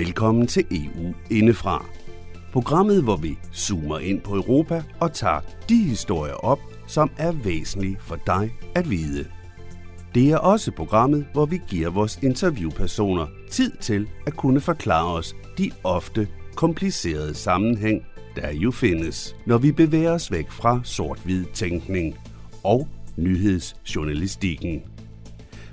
Velkommen til EU Indefra. Programmet, hvor vi zoomer ind på Europa og tager de historier op, som er væsentlige for dig at vide. Det er også programmet, hvor vi giver vores interviewpersoner tid til at kunne forklare os de ofte komplicerede sammenhæng, der jo findes, når vi bevæger os væk fra sort-hvid tænkning og nyhedsjournalistikken.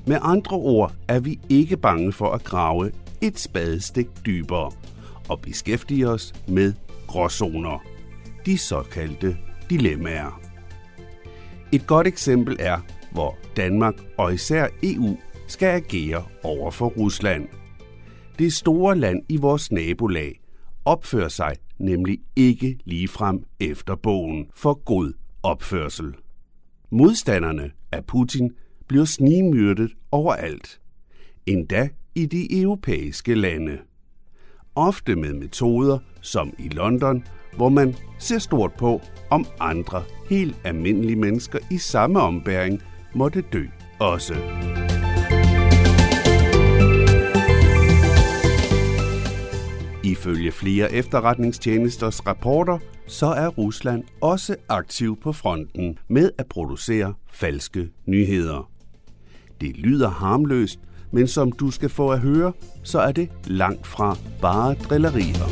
Med andre ord er vi ikke bange for at grave et spadestik dybere og beskæftige os med gråzoner, de såkaldte dilemmaer. Et godt eksempel er, hvor Danmark og især EU skal agere over for Rusland. Det store land i vores nabolag opfører sig nemlig ikke ligefrem efter bogen for god opførsel. Modstanderne af Putin bliver snigmyrdet overalt, endda i de europæiske lande. Ofte med metoder som i London, hvor man ser stort på, om andre helt almindelige mennesker i samme ombæring måtte dø også. Ifølge flere efterretningstjenesters rapporter, så er Rusland også aktiv på fronten med at producere falske nyheder. Det lyder harmløst, men som du skal få at høre, så er det langt fra bare drillerier.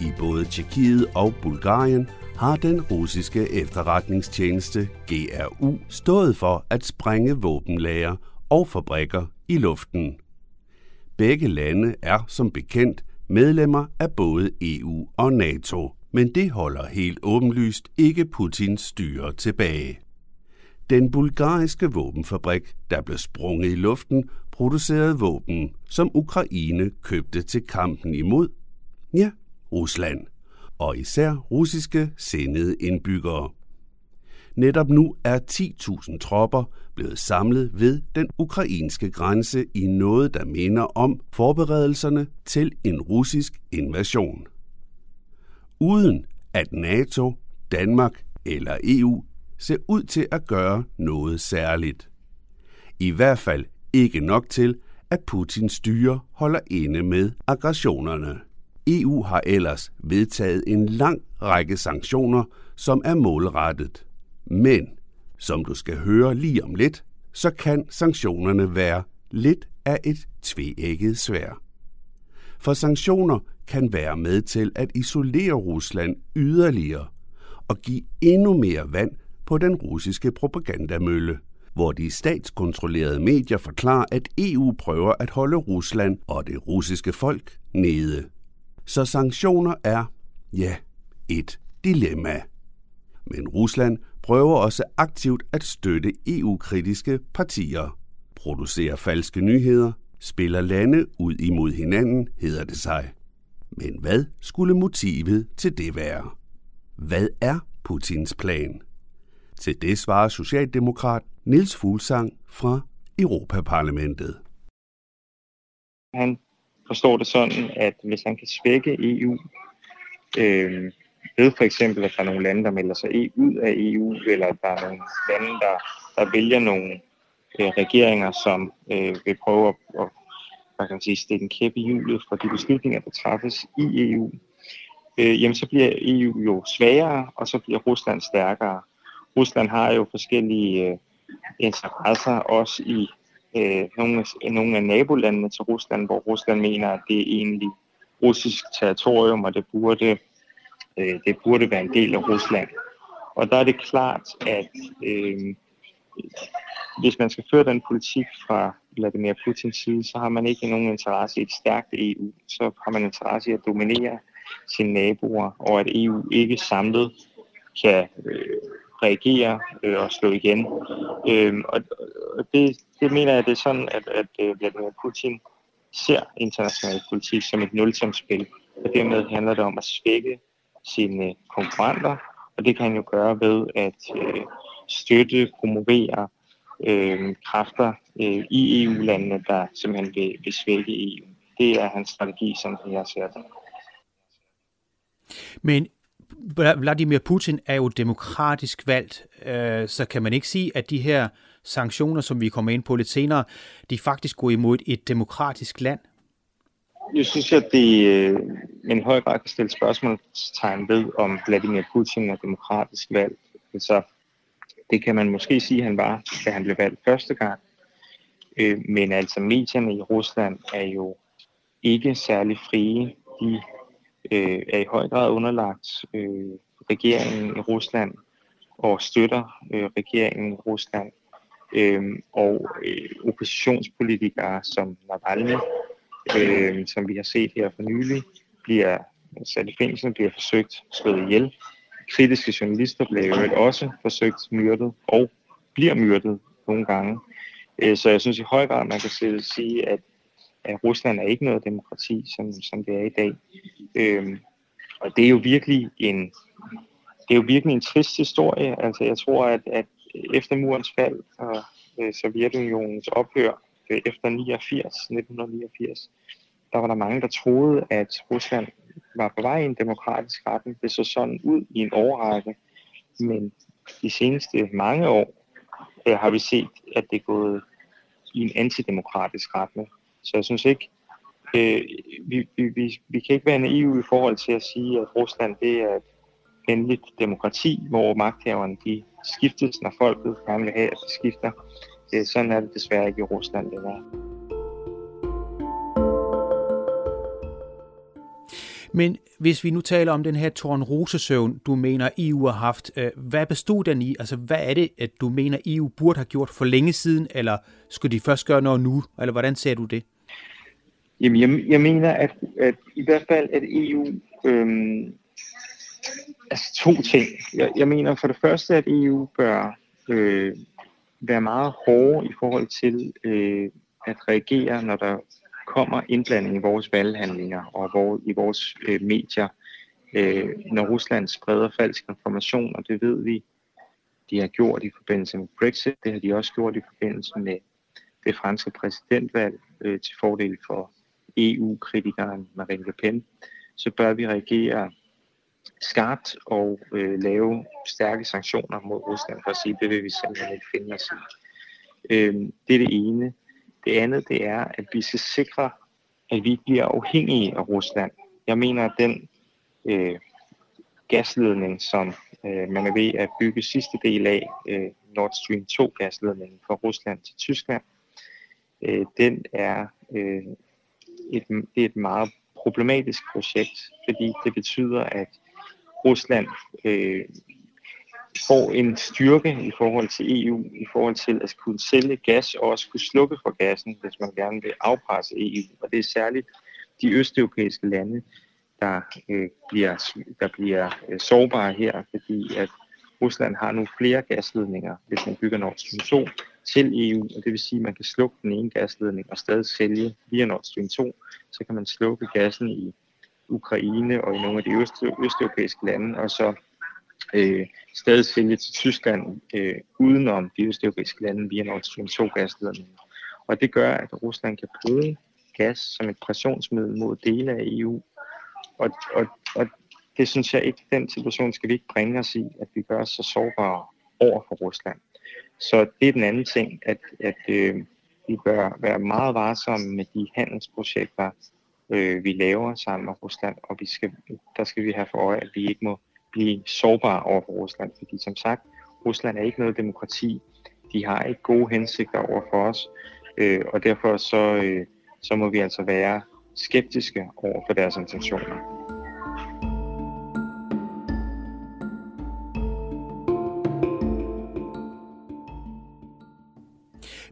I både Tjekkiet og Bulgarien har den russiske efterretningstjeneste GRU stået for at sprænge våbenlager og fabrikker i luften. Begge lande er som bekendt medlemmer af både EU og NATO, men det holder helt åbenlyst ikke Putins styre tilbage. Den bulgariske våbenfabrik, der blev sprunget i luften, producerede våben, som Ukraine købte til kampen imod, ja, Rusland, og især russiske sendede indbyggere. Netop nu er 10.000 tropper blevet samlet ved den ukrainske grænse i noget, der minder om forberedelserne til en russisk invasion. Uden at NATO, Danmark eller EU ser ud til at gøre noget særligt. I hvert fald ikke nok til, at Putins styre holder inde med aggressionerne. EU har ellers vedtaget en lang række sanktioner, som er målrettet men, som du skal høre lige om lidt, så kan sanktionerne være lidt af et tveægget svær. For sanktioner kan være med til at isolere Rusland yderligere og give endnu mere vand på den russiske propagandamølle, hvor de statskontrollerede medier forklarer, at EU prøver at holde Rusland og det russiske folk nede. Så sanktioner er, ja, et dilemma. Men Rusland prøver også aktivt at støtte EU-kritiske partier, producerer falske nyheder, spiller lande ud imod hinanden, hedder det sig. Men hvad skulle motivet til det være? Hvad er Putins plan? Til det svarer Socialdemokrat Nils Fuglsang fra Europaparlamentet. Han forstår det sådan, at hvis han kan svække EU, øh, ved for eksempel, at der er nogle lande, der melder sig ud af EU, eller at der er nogle lande, der, der vælger nogle øh, regeringer, som øh, vil prøve at, at hvad kan man sige, stikke en kæppe i hjulet for de beslutninger, der træffes i EU, øh, jamen så bliver EU jo svagere, og så bliver Rusland stærkere. Rusland har jo forskellige øh, interesser også i øh, nogle, nogle af nabolandene til Rusland, hvor Rusland mener, at det er egentlig russisk territorium, og det burde øh, det burde være en del af Rusland. Og der er det klart, at øh, hvis man skal føre den politik fra Vladimir Putins side, så har man ikke nogen interesse i et stærkt EU. Så har man interesse i at dominere sine naboer, og at EU ikke samlet kan øh, reagere øh, og slå igen. Øh, og og det, det mener jeg, det er sådan, at, at øh, Vladimir Putin ser international politik som et nulsumspil. Og dermed handler det om at svække sine øh, konkurrenter, og det kan han jo gøre ved at øh, støtte, promovere øh, kræfter øh, i EU-landene, der simpelthen vil, vil svække EU. Det er hans strategi, som jeg ser det. Men Vladimir Putin er jo demokratisk valgt, øh, så kan man ikke sige, at de her sanktioner, som vi kommer ind på lidt senere, de faktisk går imod et demokratisk land? Jeg synes, at det øh, en høj grad kan stille spørgsmålstegn ved, om Vladimir Putin er demokratisk valgt. Altså, det kan man måske sige, at han var, da han blev valgt første gang. Øh, men altså, medierne i Rusland er jo ikke særlig frie. De øh, er i høj grad underlagt øh, regeringen i Rusland og støtter øh, regeringen i Rusland. Øh, og øh, oppositionspolitikere som Navalny, øh, som vi har set her for nylig, bliver sat i fængsel, bliver forsøgt slået ihjel. Kritiske journalister bliver jo også forsøgt myrdet og bliver myrdet nogle gange. Øh, så jeg synes i høj grad, man kan sige, at, at Rusland er ikke noget demokrati, som, som det er i dag. Øhm, og det er jo virkelig en, det er jo virkelig en trist historie. Altså jeg tror, at, at efter murens fald og øh, Sovjetunionens ophør øh, efter 89, 1989, der var der mange, der troede, at Rusland var på vej i en demokratisk retning. Det så sådan ud i en årrække. Men de seneste mange år øh, har vi set, at det er gået i en antidemokratisk retning. Så jeg synes ikke, øh, vi, vi, vi, vi kan ikke være naive i forhold til at sige, at Rusland det er et endeligt demokrati, hvor magthaverne de skiftes, når folket gerne vil have, at de skifter. Øh, sådan er det desværre ikke i Rusland, længere. Men hvis vi nu taler om den her tornrosesøvn, du mener EU har haft, øh, hvad bestod den i? Altså hvad er det, at du mener EU burde have gjort for længe siden, eller skulle de først gøre noget nu? Eller hvordan ser du det? Jamen, jeg, jeg mener, at, at i hvert fald, at EU... Øhm, altså to ting. Jeg, jeg mener for det første, at EU bør øh, være meget hårde i forhold til øh, at reagere, når der kommer indblanding i vores valghandlinger og hvor, i vores øh, medier, øh, når Rusland spreder falsk information, og det ved vi, de har gjort i forbindelse med Brexit, det har de også gjort i forbindelse med det franske præsidentvalg øh, til fordel for EU-kritikeren Marine Le Pen, så bør vi reagere skarpt og øh, lave stærke sanktioner mod Rusland for at sige, det vil vi simpelthen ikke finde os i. Øh, det er det ene. Det andet det er, at vi skal sikre, at vi ikke bliver afhængige af Rusland. Jeg mener, at den øh, gasledning, som øh, man er ved at bygge sidste del af, øh, Nord Stream 2-gasledningen fra Rusland til Tyskland, øh, den er, øh, et, det er et meget problematisk projekt, fordi det betyder, at Rusland øh, får en styrke i forhold til EU, i forhold til at kunne sælge gas og også kunne slukke for gassen, hvis man gerne vil afpresse EU. Og det er særligt de østeuropæiske lande, der øh, bliver, der bliver øh, sårbare her, fordi at Rusland har nu flere gasledninger, hvis man bygger Nord Stream 2 til EU, og det vil sige, at man kan slukke den ene gasledning og stadig sælge via Nord Stream 2, så kan man slukke gassen i Ukraine og i nogle af de øst, østeuropæiske lande, og så øh, stadig sælge til Tyskland øh, udenom de østeuropæiske lande via Nord Stream 2 gasledningen. Og det gør, at Rusland kan bruge gas som et pressionsmiddel mod dele af EU. Og, og, og det synes jeg ikke, den situation skal vi ikke bringe os i, at vi gør os så sårbare over for Rusland. Så det er den anden ting, at, at øh, vi bør være meget varsomme med de handelsprojekter, øh, vi laver sammen med Rusland, og vi skal, der skal vi have for øje, at vi ikke må blive sårbare over for Rusland. Fordi som sagt, Rusland er ikke noget demokrati. De har ikke gode hensigter over for os, øh, og derfor så, øh, så må vi altså være skeptiske over for deres intentioner.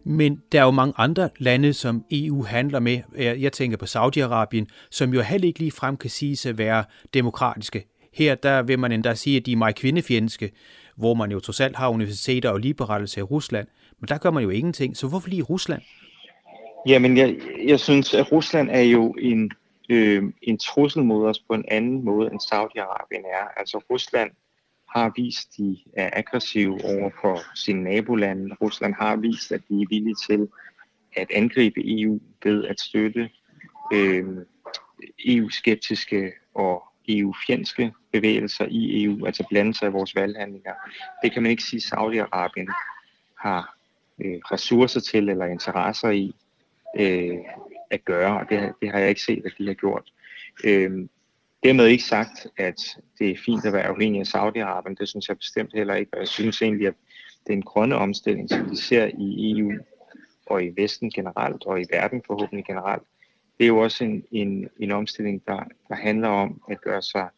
Men der er jo mange andre lande, som EU handler med. Jeg tænker på Saudi-Arabien, som jo heller ikke lige frem kan sige at være demokratiske. Her der vil man endda sige, at de er meget kvindefjendske, hvor man jo trods alt har universiteter og ligeberettelse i Rusland. Men der gør man jo ingenting. Så hvorfor lige Rusland? Jamen, jeg, jeg synes, at Rusland er jo en, øh, en trussel mod os på en anden måde, end Saudi-Arabien er. Altså, Rusland har vist, at de er aggressive over for sine nabolande. Rusland har vist, at de er villige til at angribe EU ved at støtte øh, EU-skeptiske og EU-fjendske bevægelser i EU, altså blande sig i vores valghandlinger. Det kan man ikke sige, at Saudi-Arabien har øh, ressourcer til eller interesser i øh, at gøre, og det, det har jeg ikke set, at de har gjort. Øh, dermed ikke sagt, at det er fint at være afhængig af Saudi-Arabien. Det synes jeg bestemt heller ikke, og jeg synes egentlig, at det er en grønne omstilling, som vi ser i EU og i Vesten generelt, og i verden forhåbentlig generelt. Det er jo også en, en, en omstilling, der, der handler om at gøre sig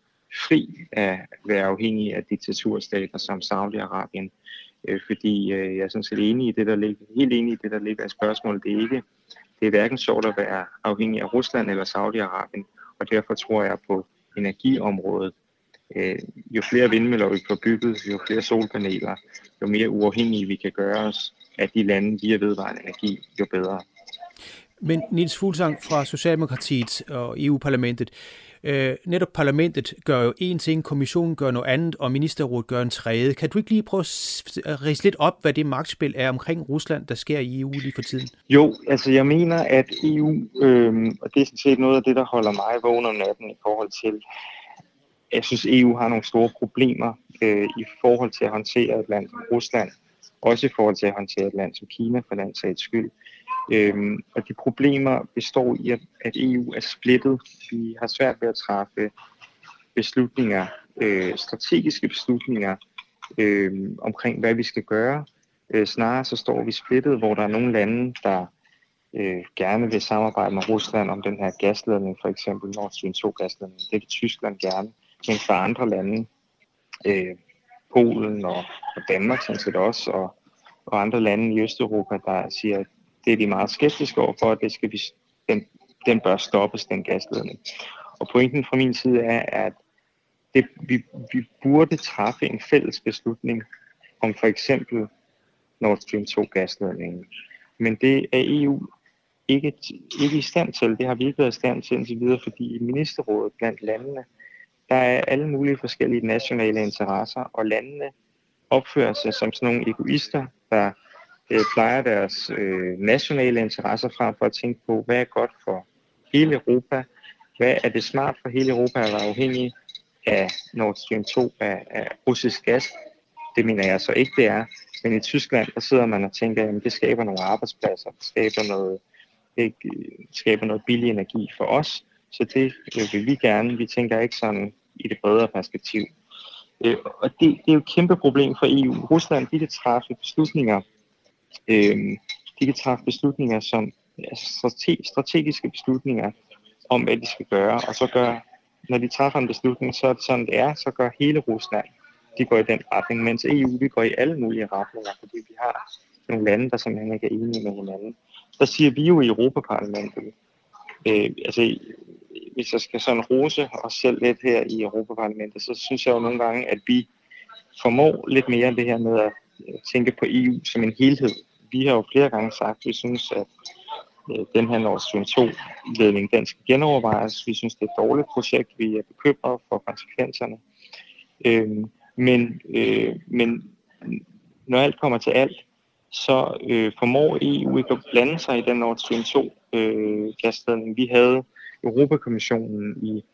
fri af at være afhængig af diktaturstater som Saudi-Arabien. Øh, fordi øh, jeg er sådan set enig i det, der ligger, helt enig i det, der ligger i spørgsmålet. Det er ikke, det er hverken sjovt at være afhængig af Rusland eller Saudi-Arabien, og derfor tror jeg på energiområdet. Øh, jo flere vindmøller vi får bygget, jo flere solpaneler, jo mere uafhængige vi kan gøre os af de lande via vedvarende energi, jo bedre. Men Nils Fuglsang fra Socialdemokratiet og EU-parlamentet, øh, netop parlamentet gør jo en ting, kommissionen gør noget andet, og ministerrådet gør en tredje. Kan du ikke lige prøve at rise lidt op, hvad det magtspil er omkring Rusland, der sker i EU lige for tiden? Jo, altså jeg mener, at EU, øh, og det er sådan set noget af det, der holder mig vågen om natten i forhold til, jeg synes, EU har nogle store problemer øh, i forhold til at håndtere et land som Rusland, også i forhold til at håndtere et land som Kina, for landets skyld. skyld. Øhm, og de problemer består i, at, at EU er splittet. Vi har svært ved at træffe beslutninger, øh, strategiske beslutninger øh, omkring, hvad vi skal gøre. Øh, snarere så står vi splittet, hvor der er nogle lande, der øh, gerne vil samarbejde med Rusland om den her gasledning, for eksempel Nord Stream 2 gasledning. Det vil Tyskland gerne, men for andre lande, øh, Polen og, og Danmark sådan set også, og, og andre lande i Østeuropa, der siger, at det er de meget skeptiske overfor, at det skal vi, den, den bør stoppes, den gasledning. Og pointen fra min side er, at det, vi, vi burde træffe en fælles beslutning om for eksempel Nord Stream 2 gasledningen. Men det er EU ikke, ikke i stand til. Det har vi ikke været i stand til indtil videre, fordi i ministerrådet blandt landene, der er alle mulige forskellige nationale interesser, og landene opfører sig som sådan nogle egoister, der øh, plejer deres øh, nationale interesser frem for at tænke på, hvad er godt for hele Europa, hvad er det smart for hele Europa at være afhængig af Nord Stream 2 af, af russisk gas. Det mener jeg så ikke, det er. Men i Tyskland, der sidder man og tænker, at det skaber nogle arbejdspladser, det skaber noget, det skaber noget billig energi for os. Så det øh, vil vi gerne. Vi tænker ikke sådan i det bredere perspektiv. Øh, og det, det er jo et kæmpe problem for EU. Rusland de kan træffe beslutninger, øh, de kan træffe beslutninger som altså strategiske beslutninger om, hvad de skal gøre, og så gør, når de træffer en beslutning, så er det sådan, det er, så gør hele Rusland, de går i den retning, mens EU, vi går i alle mulige retninger, fordi vi har nogle lande, der simpelthen ikke er enige med hinanden. Der siger vi jo i Europaparlamentet, øh, altså hvis jeg skal sådan rose os selv lidt her i Europaparlamentet, så synes jeg jo nogle gange, at vi formår lidt mere det her med at Øh, tænke på EU som en helhed. Vi har jo flere gange sagt, at vi synes, at øh, den her Nord Stream 2-ledning, den skal genovervejes. Vi synes, det er et dårligt projekt. Vi er bekymrede for konsekvenserne. Øh, men, øh, men når alt kommer til alt, så øh, formår EU ikke at blande sig i den Nord Stream 2 øh, gasledning. Vi havde Europakommissionen i,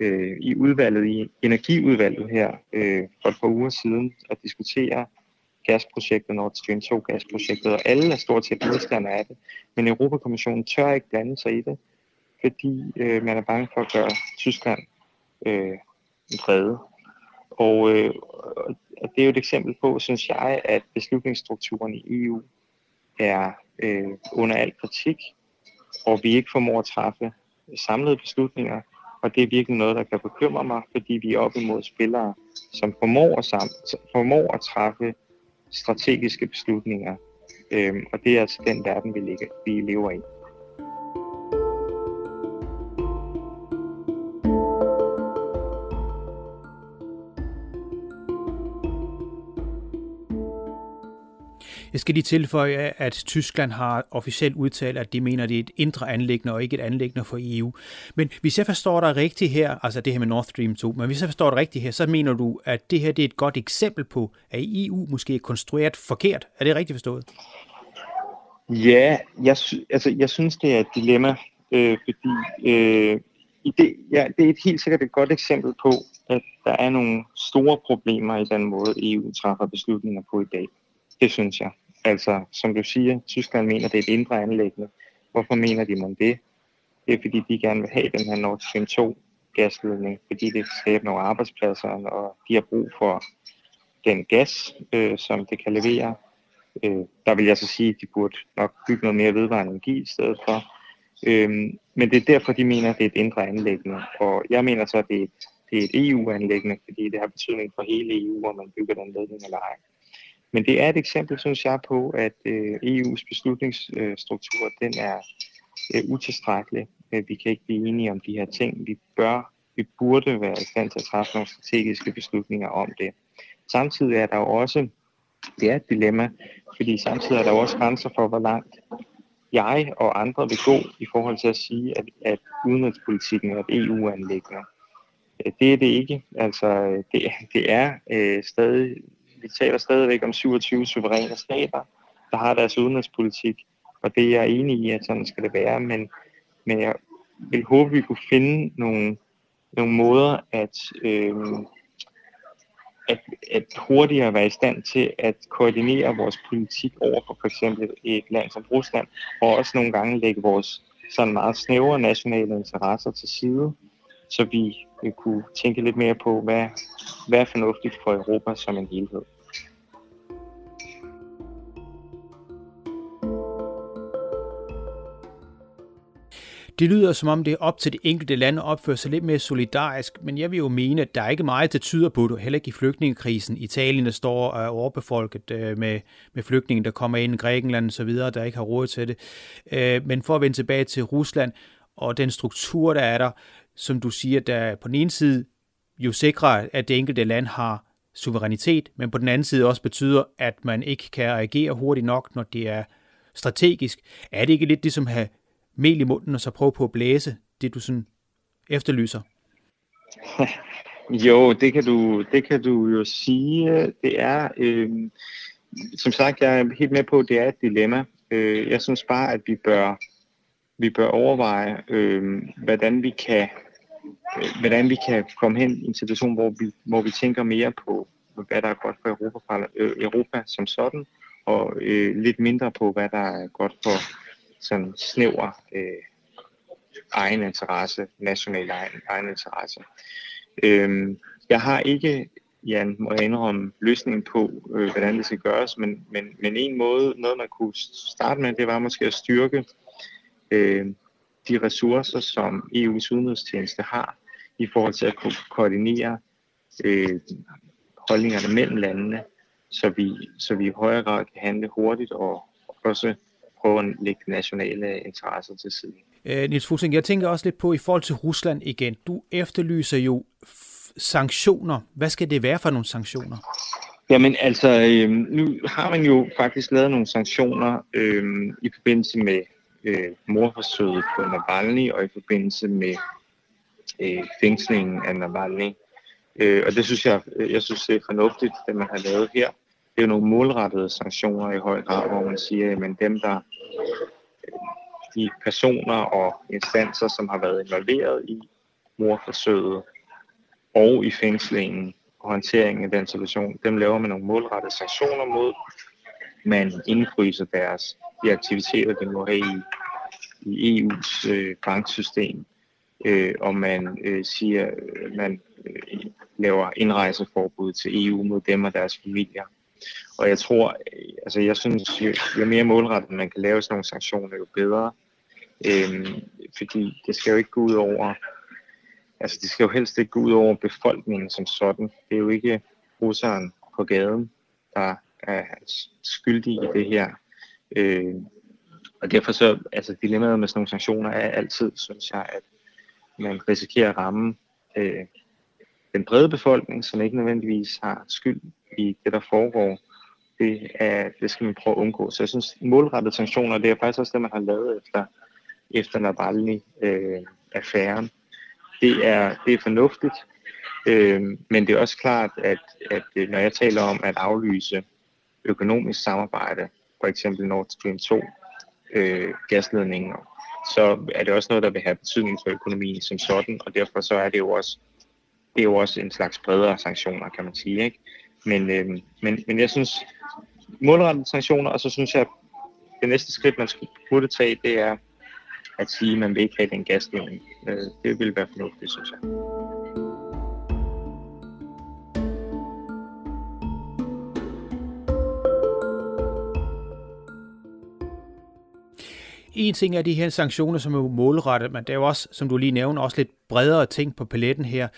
øh, i udvalget, i energiudvalget her øh, for et par uger siden, at diskutere gasprojektet, Nord Stream 2 gasprojektet, og alle er stort set modstandere af det. Men Europakommissionen tør ikke blande sig i det, fordi øh, man er bange for at gøre Tyskland øh, vrede. Og, øh, og det er jo et eksempel på, synes jeg, at beslutningsstrukturen i EU er øh, under al kritik, og vi ikke formår at træffe samlede beslutninger, og det er virkelig noget, der kan bekymre mig, fordi vi er op imod spillere, som formår at, sam- formår at træffe strategiske beslutninger. Øhm, og det er altså den verden, vi, ligger, vi lever i. Jeg skal lige tilføje, at Tyskland har officielt udtalt, at de mener, at det er et indre anlæggende og ikke et anlæggende for EU. Men hvis jeg forstår dig rigtigt her, altså det her med Nord Stream 2, men hvis jeg forstår dig rigtigt her, så mener du, at det her det er et godt eksempel på, at EU måske er konstrueret forkert. Er det rigtigt forstået? Ja, jeg, altså, jeg synes, det er et dilemma, øh, fordi øh, det, ja, det er et helt sikkert et godt eksempel på, at der er nogle store problemer i den måde, EU træffer beslutninger på i dag. Det synes jeg. Altså, som du siger, Tyskland mener, det er et indre anlæggende. Hvorfor mener de man det? Det er fordi, de gerne vil have den her Nord Stream 2 gasledning, fordi det skaber nogle arbejdspladser, og de har brug for den gas, øh, som det kan levere. Øh, der vil jeg så sige, at de burde nok bygge noget mere vedvarende energi i stedet for. Øh, men det er derfor, de mener, at det er et indre anlæggende. Og jeg mener så, at det er et, det er et EU-anlæggende, fordi det har betydning for hele EU, om man bygger den ledning eller ej. Men det er et eksempel, synes jeg, på, at øh, EU's beslutningsstruktur, den er øh, utilstrækkelig. Øh, vi kan ikke blive enige om de her ting. Vi bør, vi burde være i stand til at træffe nogle strategiske beslutninger om det. Samtidig er der jo også, det er et dilemma, fordi samtidig er der også grænser for, hvor langt jeg og andre vil gå i forhold til at sige, at, at udenrigspolitikken e er et EU-anlæggende. Det er det ikke. Altså, øh, det, det er øh, stadig, vi taler stadigvæk om 27 suveræne stater, der har deres udenrigspolitik, og det er jeg enig i, at sådan skal det være, men, men jeg vil håbe, at vi kunne finde nogle, nogle måder at, øh, at, at hurtigere være i stand til at koordinere vores politik over for f.eks. et land som Rusland, og også nogle gange lægge vores sådan meget snævre nationale interesser til side, så vi øh, kunne tænke lidt mere på, hvad, hvad er fornuftigt for Europa som en helhed. Det lyder som om det er op til det enkelte land at opføre sig lidt mere solidarisk, men jeg vil jo mene, at der er ikke meget, der tyder på det, heller ikke i flygtningekrisen. Italien, der står og er overbefolket øh, med, med flygtninge, der kommer ind i Grækenland og så videre, der ikke har råd til det. Øh, men for at vende tilbage til Rusland og den struktur, der er der, som du siger, der på den ene side jo sikrer, at det enkelte land har suverænitet, men på den anden side også betyder, at man ikke kan reagere hurtigt nok, når det er strategisk. Er det ikke lidt ligesom at have mel i munden, og så prøve på at blæse det, du sådan efterlyser? jo, det kan, du, det kan du jo sige. Det er, øh, som sagt, jeg er helt med på, at det er et dilemma. Øh, jeg synes bare, at vi bør, vi bør overveje, øh, hvordan vi kan hvordan vi kan komme hen i en situation, hvor vi, hvor vi tænker mere på, hvad der er godt for Europa, øh, Europa som sådan, og øh, lidt mindre på, hvad der er godt for sådan snæver øh, egen interesse, national egen, egen interesse. Øh, jeg har ikke, Jan, må jeg indrømme, løsningen på, øh, hvordan det skal gøres, men, men, men en måde, noget man kunne starte med, det var måske at styrke øh, de ressourcer, som EU's udenrigstjeneste har i forhold til at kunne koordinere øh, holdningerne mellem landene, så vi, så vi i højere grad kan handle hurtigt og også prøve at lægge nationale interesser til side. Øh, Niels Fussing, jeg tænker også lidt på i forhold til Rusland igen. Du efterlyser jo sanktioner. Hvad skal det være for nogle sanktioner? Jamen altså, øh, nu har man jo faktisk lavet nogle sanktioner øh, i forbindelse med øh, morforsøget på Navalny og i forbindelse med øh, fængslingen af Navalny. Øh, og det synes jeg, jeg synes det er fornuftigt, det man har lavet her det er jo nogle målrettede sanktioner i høj grad, hvor man siger, at dem, der de personer og instanser, som har været involveret i morforsøget og i fængslingen og håndteringen af den situation, dem laver man nogle målrettede sanktioner mod. Man indfryser deres de aktiviteter, de må have i, i EU's øh, banksystem, øh, og man øh, siger, øh, man øh, laver indrejseforbud til EU mod dem og deres familier. Og jeg tror, øh, altså jeg synes, jo, jo mere målrettet man kan lave sådan nogle sanktioner, jo bedre. Øhm, fordi det skal jo ikke gå ud over, altså det skal jo helst ikke gå ud over befolkningen som sådan. Det er jo ikke russeren på gaden, der er skyldig i det her. Øh, og derfor så, altså dilemmaet med sådan nogle sanktioner er altid, synes jeg, at man risikerer at ramme øh, den brede befolkning, som ikke nødvendigvis har skyld i det, der foregår, det, er, det skal man prøve at undgå. Så jeg synes, målrettede sanktioner, det er faktisk også det, man har lavet efter, efter Navalny-affæren. Øh, det, er, det er fornuftigt, øh, men det er også klart, at, at øh, når jeg taler om at aflyse økonomisk samarbejde, for eksempel Nord Stream 2, øh, gasledninger, så er det også noget, der vil have betydning for økonomien som sådan, og derfor så er det jo også det er jo også en slags bredere sanktioner, kan man sige. Ikke? Men, øh, men, men jeg synes, målrettede sanktioner, og så synes jeg, at det næste skridt, man skulle burde tage, det er at sige, at man vil ikke have den gasledning. Øh, det vil være fornuftigt, synes jeg. En ting er de her sanktioner, som er målrettet, men det er jo også, som du lige nævner, også lidt bredere ting på paletten her.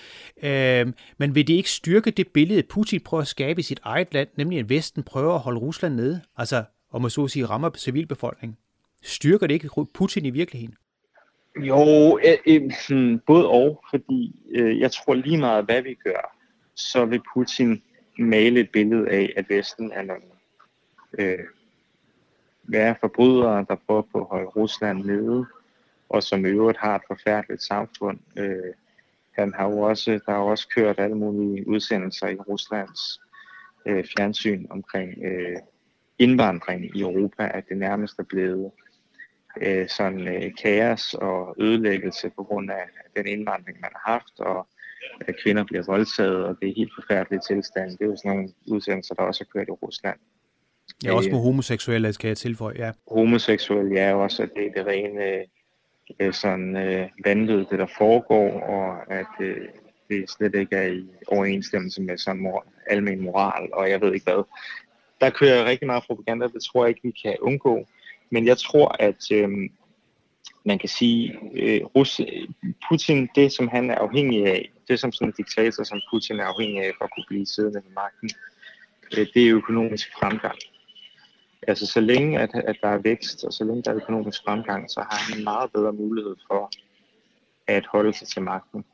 Øh, men vil det ikke styrke det billede, Putin prøver at skabe i sit eget land, nemlig at Vesten prøver at holde Rusland nede, altså om man så at sige rammer civilbefolkningen? Styrker det ikke Putin i virkeligheden? Jo, øh, øh, hmm, både og, fordi øh, jeg tror lige meget, hvad vi gør, så vil Putin male et billede af, at Vesten er nogle øh, være forbrydere, der prøver på at holde Rusland nede, og som i øvrigt har et forfærdeligt samfund. Øh, han har jo også, der har også kørt alle mulige udsendelser i Ruslands øh, fjernsyn omkring øh, indvandring i Europa, at det nærmest er blevet øh, sådan øh, kaos og ødelæggelse på grund af den indvandring, man har haft, og at kvinder bliver voldtaget, og det er helt forfærdelige tilstand. Det er jo sådan nogle udsendelser, der også er kørt i Rusland. Ja, også med homoseksuelle, skal jeg tilføje, ja. Homoseksuelle, ja, også at det er det rene øh, sådan øh, vanvid, det der foregår, og at øh, det slet ikke er i overensstemmelse med sådan mor, almen moral, og jeg ved ikke hvad. Der kører rigtig meget propaganda, det tror jeg ikke, vi kan undgå. Men jeg tror, at øh, man kan sige, øh, Rus, Putin, det som han er afhængig af, det som sådan en diktator som Putin er afhængig af for at kunne blive siddende ved magten, øh, det er økonomisk fremgang. Altså så længe at, at der er vækst, og så længe der er økonomisk fremgang, så har han en meget bedre mulighed for at holde sig til magten.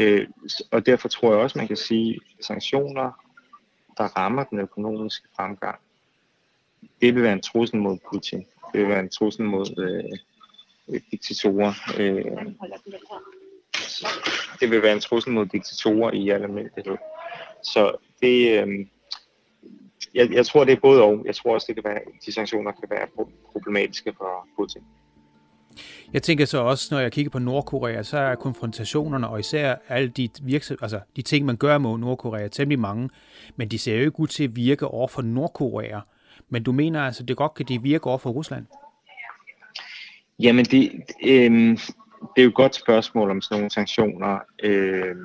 Øh, og derfor tror jeg også, man kan sige, at sanktioner, der rammer den økonomiske fremgang, det vil være en trussel mod Putin. Det vil være en trussel mod øh, diktatorer. Øh, det vil være en trussel mod diktatorer i almindelighed. Så det, øh, jeg, jeg tror, det er både og. Jeg tror også, det kan være, de sanktioner kan være problematiske for Putin. Jeg tænker så også, når jeg kigger på Nordkorea, så er konfrontationerne, og især alle de, virksom, altså de ting, man gør mod Nordkorea, temmelig mange, men de ser jo ikke ud til at virke over for Nordkorea. Men du mener altså, det godt kan de virke over for Rusland? Jamen, det, øh, det er jo et godt spørgsmål om sådan nogle sanktioner. Øh,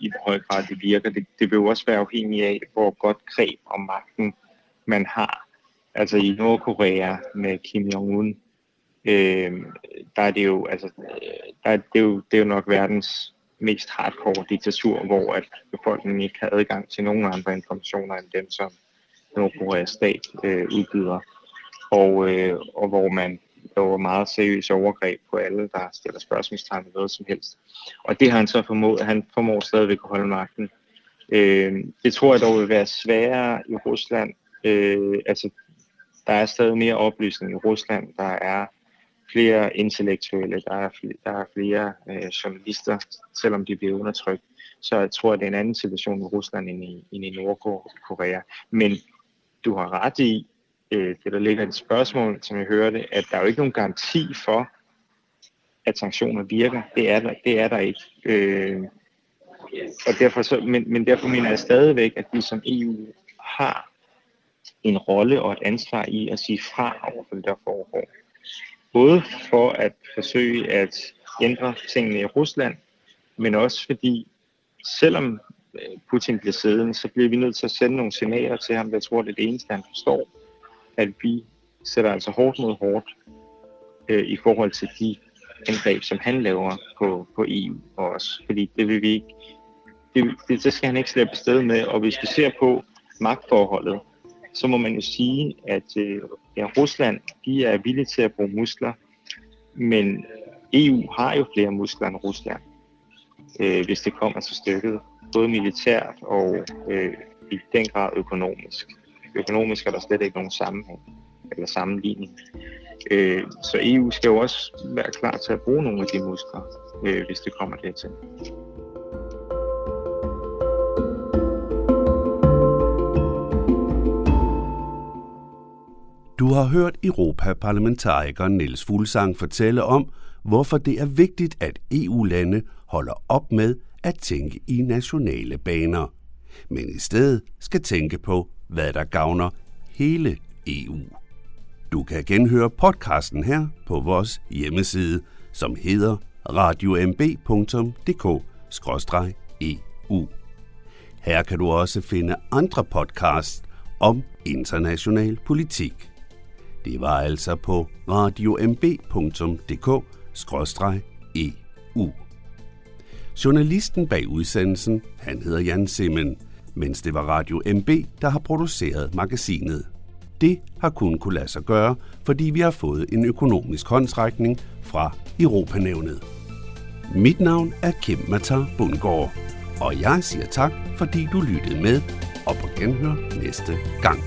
i hvor høj grad det virker. Det, det vil jo også være afhængigt af, hvor godt greb om magten man har. Altså i Nordkorea med Kim Jong-un, øh, der er det jo, altså, øh, der er, det, jo, det er jo nok verdens mest hardcore diktatur, hvor at befolkningen ikke har adgang til nogen andre informationer end dem, som Nordkoreas stat øh, udbyder. Og, øh, og hvor man laver meget seriøse overgreb på alle, der stiller spørgsmålstegn ved noget som helst. Og det har han så formået, han formår stadigvæk at holde magten. Øh, det tror jeg dog vil være sværere i Rusland. Øh, altså, der er stadig mere oplysning i Rusland. Der er flere intellektuelle, der er flere, der er flere øh, journalister, selvom de bliver undertrykt. Så jeg tror, at det er en anden situation i Rusland end i, end i Nordkorea. Men du har ret i, øh, det der ligger i et spørgsmål, som jeg hørte, at der er jo ikke nogen garanti for, at sanktioner virker. Det er der, det er der ikke. Øh, og derfor så, men, men derfor mener jeg stadigvæk, at vi som EU har en rolle og et ansvar i at sige fra over for det, der foregår. Både for at forsøge at ændre tingene i Rusland, men også fordi, selvom øh, Putin bliver siddende, så bliver vi nødt til at sende nogle signaler til ham, jeg tror, det er det eneste, han forstår, at vi sætter altså hårdt mod hårdt øh, i forhold til de angreb, som han laver på, på EU og os. Fordi det vil vi ikke, det, det, det skal han ikke slippe sted med. Og hvis vi ser på magtforholdet, så må man jo sige, at øh, ja, Rusland de er villige til at bruge muskler, men EU har jo flere muskler end Rusland, øh, hvis det kommer til stykket, både militært og øh, i den grad økonomisk. Økonomisk er der slet ikke nogen sammenhæng eller sammenligning. Øh, så EU skal jo også være klar til at bruge nogle af de muskler, øh, hvis det kommer dertil. Du har hørt Europaparlamentariker Niels Fuglsang fortælle om, hvorfor det er vigtigt, at EU-lande holder op med at tænke i nationale baner, men i stedet skal tænke på, hvad der gavner hele EU. Du kan genhøre podcasten her på vores hjemmeside, som hedder radiomb.dk-eu. E her kan du også finde andre podcasts om international politik. Det var altså på radiomb.dk-eu. E Journalisten bag udsendelsen, han hedder Jan Simmen, mens det var Radio MB, der har produceret magasinet. Det har kun kunne lade sig gøre, fordi vi har fået en økonomisk håndtrækning fra Europanævnet. Mit navn er Kim Matar Bundgaard, og jeg siger tak, fordi du lyttede med, og på genhør næste gang.